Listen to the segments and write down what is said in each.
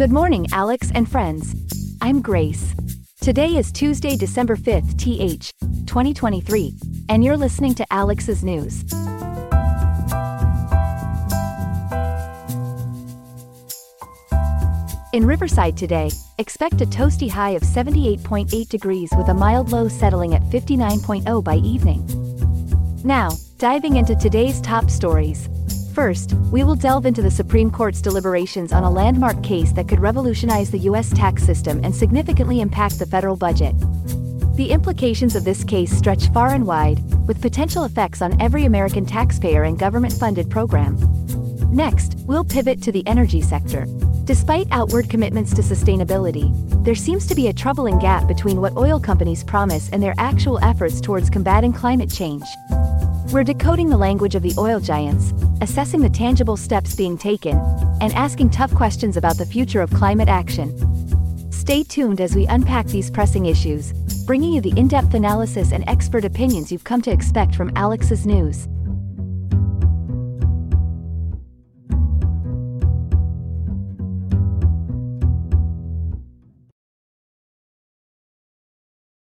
Good morning, Alex and friends. I'm Grace. Today is Tuesday, December 5th, TH, 2023, and you're listening to Alex's News. In Riverside today, expect a toasty high of 78.8 degrees with a mild low settling at 59.0 by evening. Now, diving into today's top stories. First, we will delve into the Supreme Court's deliberations on a landmark case that could revolutionize the U.S. tax system and significantly impact the federal budget. The implications of this case stretch far and wide, with potential effects on every American taxpayer and government funded program. Next, we'll pivot to the energy sector. Despite outward commitments to sustainability, there seems to be a troubling gap between what oil companies promise and their actual efforts towards combating climate change. We're decoding the language of the oil giants, assessing the tangible steps being taken, and asking tough questions about the future of climate action. Stay tuned as we unpack these pressing issues, bringing you the in depth analysis and expert opinions you've come to expect from Alex's News.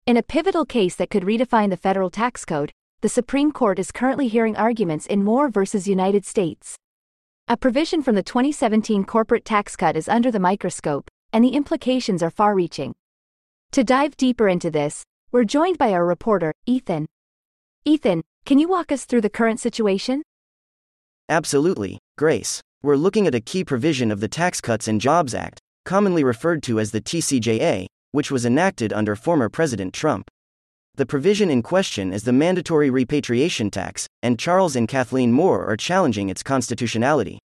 In a pivotal case that could redefine the federal tax code, the Supreme Court is currently hearing arguments in Moore v. United States. A provision from the 2017 corporate tax cut is under the microscope, and the implications are far reaching. To dive deeper into this, we're joined by our reporter, Ethan. Ethan, can you walk us through the current situation? Absolutely, Grace. We're looking at a key provision of the Tax Cuts and Jobs Act, commonly referred to as the TCJA, which was enacted under former President Trump. The provision in question is the mandatory repatriation tax, and Charles and Kathleen Moore are challenging its constitutionality.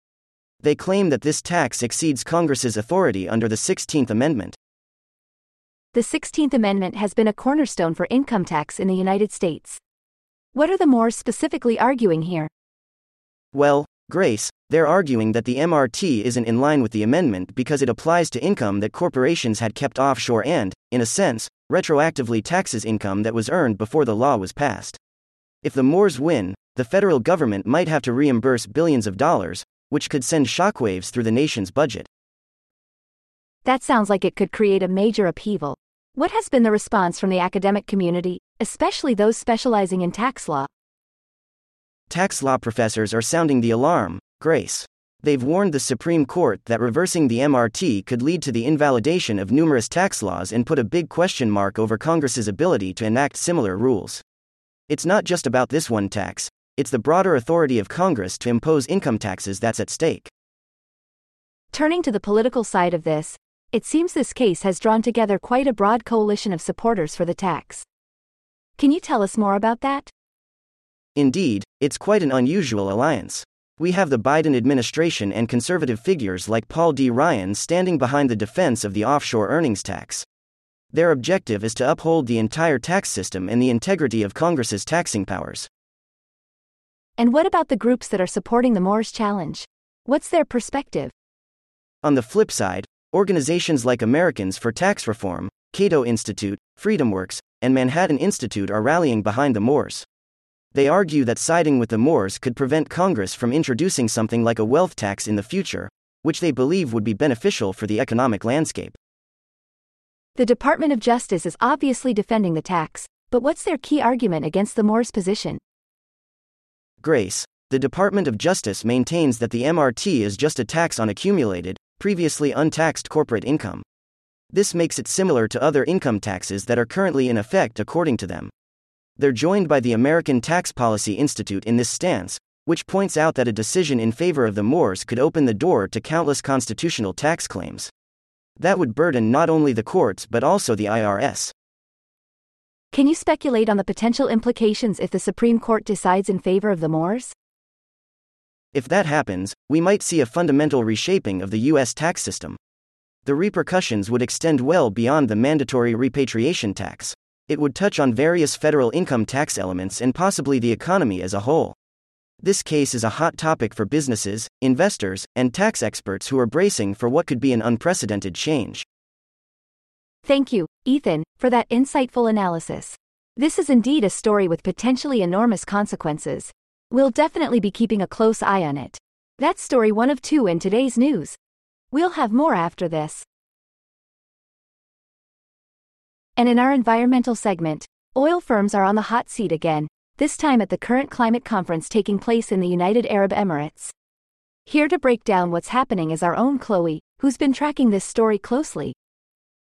They claim that this tax exceeds Congress's authority under the 16th Amendment. The 16th Amendment has been a cornerstone for income tax in the United States. What are the Moores specifically arguing here? Well, Grace, they're arguing that the MRT isn't in line with the amendment because it applies to income that corporations had kept offshore and, in a sense, retroactively taxes income that was earned before the law was passed. If the Moores win, the federal government might have to reimburse billions of dollars, which could send shockwaves through the nation's budget. That sounds like it could create a major upheaval. What has been the response from the academic community, especially those specializing in tax law? Tax law professors are sounding the alarm, Grace. They've warned the Supreme Court that reversing the MRT could lead to the invalidation of numerous tax laws and put a big question mark over Congress's ability to enact similar rules. It's not just about this one tax, it's the broader authority of Congress to impose income taxes that's at stake. Turning to the political side of this, it seems this case has drawn together quite a broad coalition of supporters for the tax. Can you tell us more about that? Indeed, it's quite an unusual alliance. We have the Biden administration and conservative figures like Paul D. Ryan standing behind the defense of the offshore earnings tax. Their objective is to uphold the entire tax system and the integrity of Congress's taxing powers. And what about the groups that are supporting the Moore's challenge? What's their perspective? On the flip side, organizations like Americans for Tax Reform, Cato Institute, FreedomWorks, and Manhattan Institute are rallying behind the Moores. They argue that siding with the Moores could prevent Congress from introducing something like a wealth tax in the future, which they believe would be beneficial for the economic landscape. The Department of Justice is obviously defending the tax, but what's their key argument against the Moores' position? Grace, the Department of Justice maintains that the MRT is just a tax on accumulated, previously untaxed corporate income. This makes it similar to other income taxes that are currently in effect according to them. They're joined by the American Tax Policy Institute in this stance, which points out that a decision in favor of the Moores could open the door to countless constitutional tax claims. That would burden not only the courts but also the IRS. Can you speculate on the potential implications if the Supreme Court decides in favor of the Moores? If that happens, we might see a fundamental reshaping of the U.S. tax system. The repercussions would extend well beyond the mandatory repatriation tax it would touch on various federal income tax elements and possibly the economy as a whole. This case is a hot topic for businesses, investors, and tax experts who are bracing for what could be an unprecedented change. Thank you, Ethan, for that insightful analysis. This is indeed a story with potentially enormous consequences. We'll definitely be keeping a close eye on it. That's story one of two in today's news. We'll have more after this. And in our environmental segment, oil firms are on the hot seat again, this time at the current climate conference taking place in the United Arab Emirates. Here to break down what's happening is our own Chloe, who's been tracking this story closely.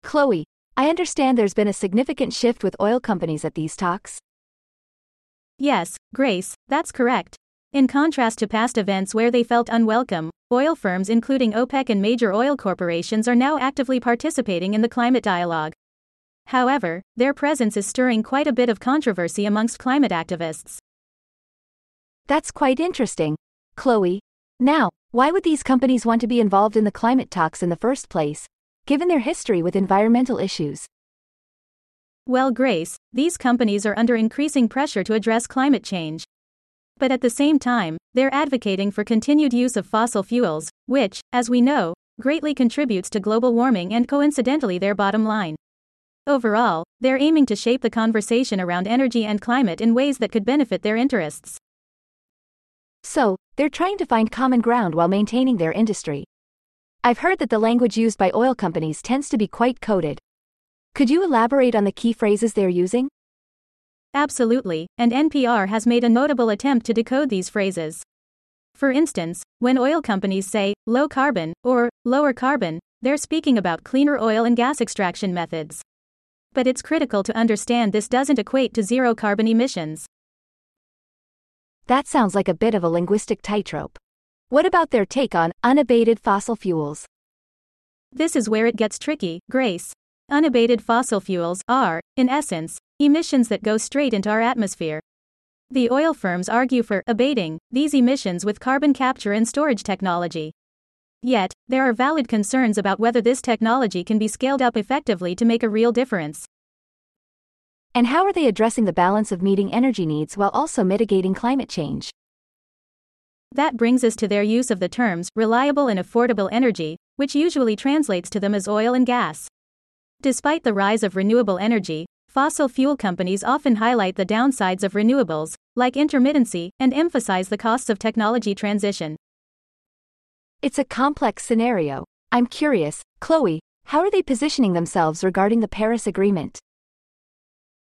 Chloe, I understand there's been a significant shift with oil companies at these talks. Yes, Grace, that's correct. In contrast to past events where they felt unwelcome, oil firms including OPEC and major oil corporations are now actively participating in the climate dialogue. However, their presence is stirring quite a bit of controversy amongst climate activists. That's quite interesting. Chloe, now, why would these companies want to be involved in the climate talks in the first place, given their history with environmental issues? Well, Grace, these companies are under increasing pressure to address climate change. But at the same time, they're advocating for continued use of fossil fuels, which, as we know, greatly contributes to global warming and coincidentally their bottom line. Overall, they're aiming to shape the conversation around energy and climate in ways that could benefit their interests. So, they're trying to find common ground while maintaining their industry. I've heard that the language used by oil companies tends to be quite coded. Could you elaborate on the key phrases they're using? Absolutely, and NPR has made a notable attempt to decode these phrases. For instance, when oil companies say low carbon or lower carbon, they're speaking about cleaner oil and gas extraction methods but it's critical to understand this doesn't equate to zero carbon emissions. That sounds like a bit of a linguistic tightrope. What about their take on unabated fossil fuels? This is where it gets tricky, Grace. Unabated fossil fuels are, in essence, emissions that go straight into our atmosphere. The oil firms argue for abating these emissions with carbon capture and storage technology. Yet, there are valid concerns about whether this technology can be scaled up effectively to make a real difference. And how are they addressing the balance of meeting energy needs while also mitigating climate change? That brings us to their use of the terms reliable and affordable energy, which usually translates to them as oil and gas. Despite the rise of renewable energy, fossil fuel companies often highlight the downsides of renewables, like intermittency, and emphasize the costs of technology transition. It's a complex scenario. I'm curious, Chloe, how are they positioning themselves regarding the Paris Agreement?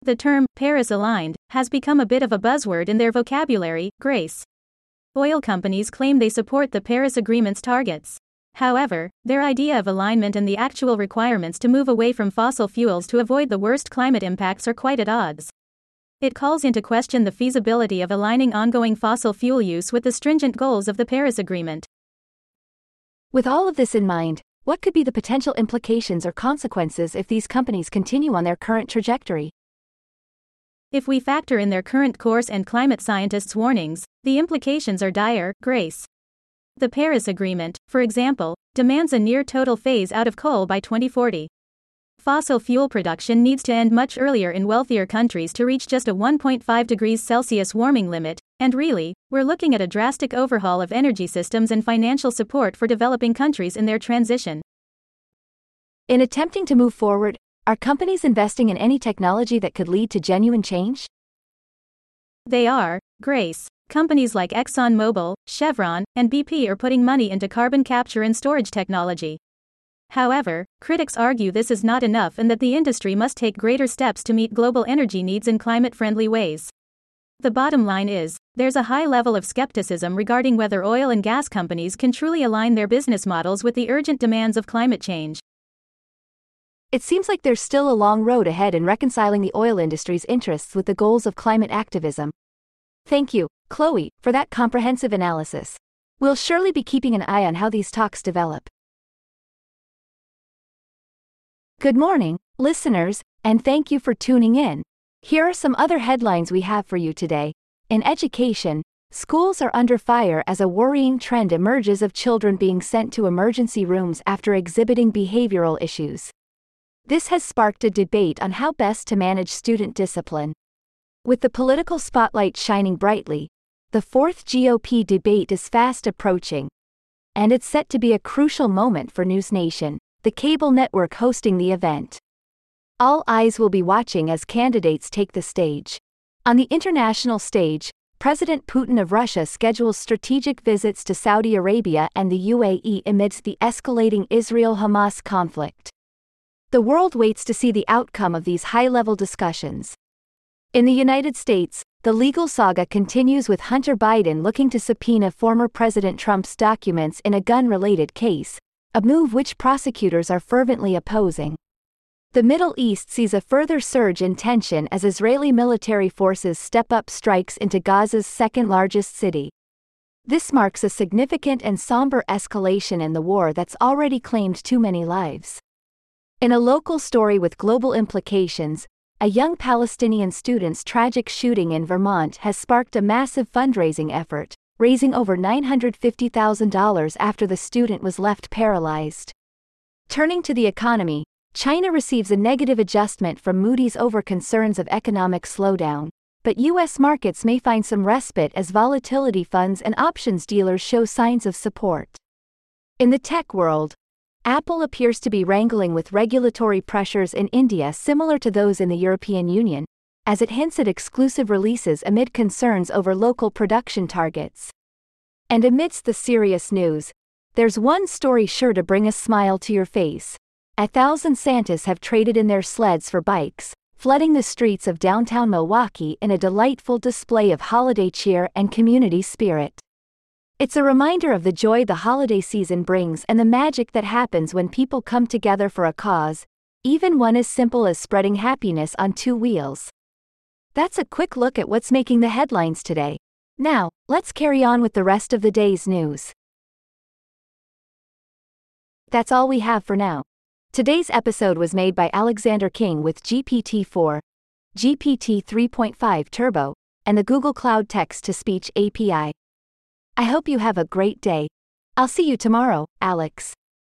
The term, Paris aligned, has become a bit of a buzzword in their vocabulary, Grace. Oil companies claim they support the Paris Agreement's targets. However, their idea of alignment and the actual requirements to move away from fossil fuels to avoid the worst climate impacts are quite at odds. It calls into question the feasibility of aligning ongoing fossil fuel use with the stringent goals of the Paris Agreement. With all of this in mind, what could be the potential implications or consequences if these companies continue on their current trajectory? If we factor in their current course and climate scientists' warnings, the implications are dire, Grace. The Paris Agreement, for example, demands a near total phase out of coal by 2040. Fossil fuel production needs to end much earlier in wealthier countries to reach just a 1.5 degrees Celsius warming limit, and really, we're looking at a drastic overhaul of energy systems and financial support for developing countries in their transition. In attempting to move forward, are companies investing in any technology that could lead to genuine change? They are, Grace. Companies like ExxonMobil, Chevron, and BP are putting money into carbon capture and storage technology. However, critics argue this is not enough and that the industry must take greater steps to meet global energy needs in climate friendly ways. The bottom line is, there's a high level of skepticism regarding whether oil and gas companies can truly align their business models with the urgent demands of climate change. It seems like there's still a long road ahead in reconciling the oil industry's interests with the goals of climate activism. Thank you, Chloe, for that comprehensive analysis. We'll surely be keeping an eye on how these talks develop. Good morning, listeners, and thank you for tuning in. Here are some other headlines we have for you today. In education, schools are under fire as a worrying trend emerges of children being sent to emergency rooms after exhibiting behavioral issues. This has sparked a debate on how best to manage student discipline. With the political spotlight shining brightly, the fourth GOP debate is fast approaching. And it's set to be a crucial moment for News Nation the cable network hosting the event. All eyes will be watching as candidates take the stage. On the international stage, President Putin of Russia schedules strategic visits to Saudi Arabia and the UAE amidst the escalating Israel Hamas conflict. The world waits to see the outcome of these high level discussions. In the United States, the legal saga continues with Hunter Biden looking to subpoena former President Trump's documents in a gun related case, a move which prosecutors are fervently opposing. The Middle East sees a further surge in tension as Israeli military forces step up strikes into Gaza's second largest city. This marks a significant and somber escalation in the war that's already claimed too many lives. In a local story with global implications, a young Palestinian student's tragic shooting in Vermont has sparked a massive fundraising effort, raising over $950,000 after the student was left paralyzed. Turning to the economy, China receives a negative adjustment from Moody's over concerns of economic slowdown, but U.S. markets may find some respite as volatility funds and options dealers show signs of support. In the tech world, Apple appears to be wrangling with regulatory pressures in India similar to those in the European Union, as it hints at exclusive releases amid concerns over local production targets. And amidst the serious news, there's one story sure to bring a smile to your face. A thousand Santas have traded in their sleds for bikes, flooding the streets of downtown Milwaukee in a delightful display of holiday cheer and community spirit. It's a reminder of the joy the holiday season brings and the magic that happens when people come together for a cause, even one as simple as spreading happiness on two wheels. That's a quick look at what's making the headlines today. Now, let's carry on with the rest of the day's news. That's all we have for now. Today's episode was made by Alexander King with GPT-4, GPT 3.5 Turbo, and the Google Cloud Text to Speech API. I hope you have a great day. I'll see you tomorrow, Alex.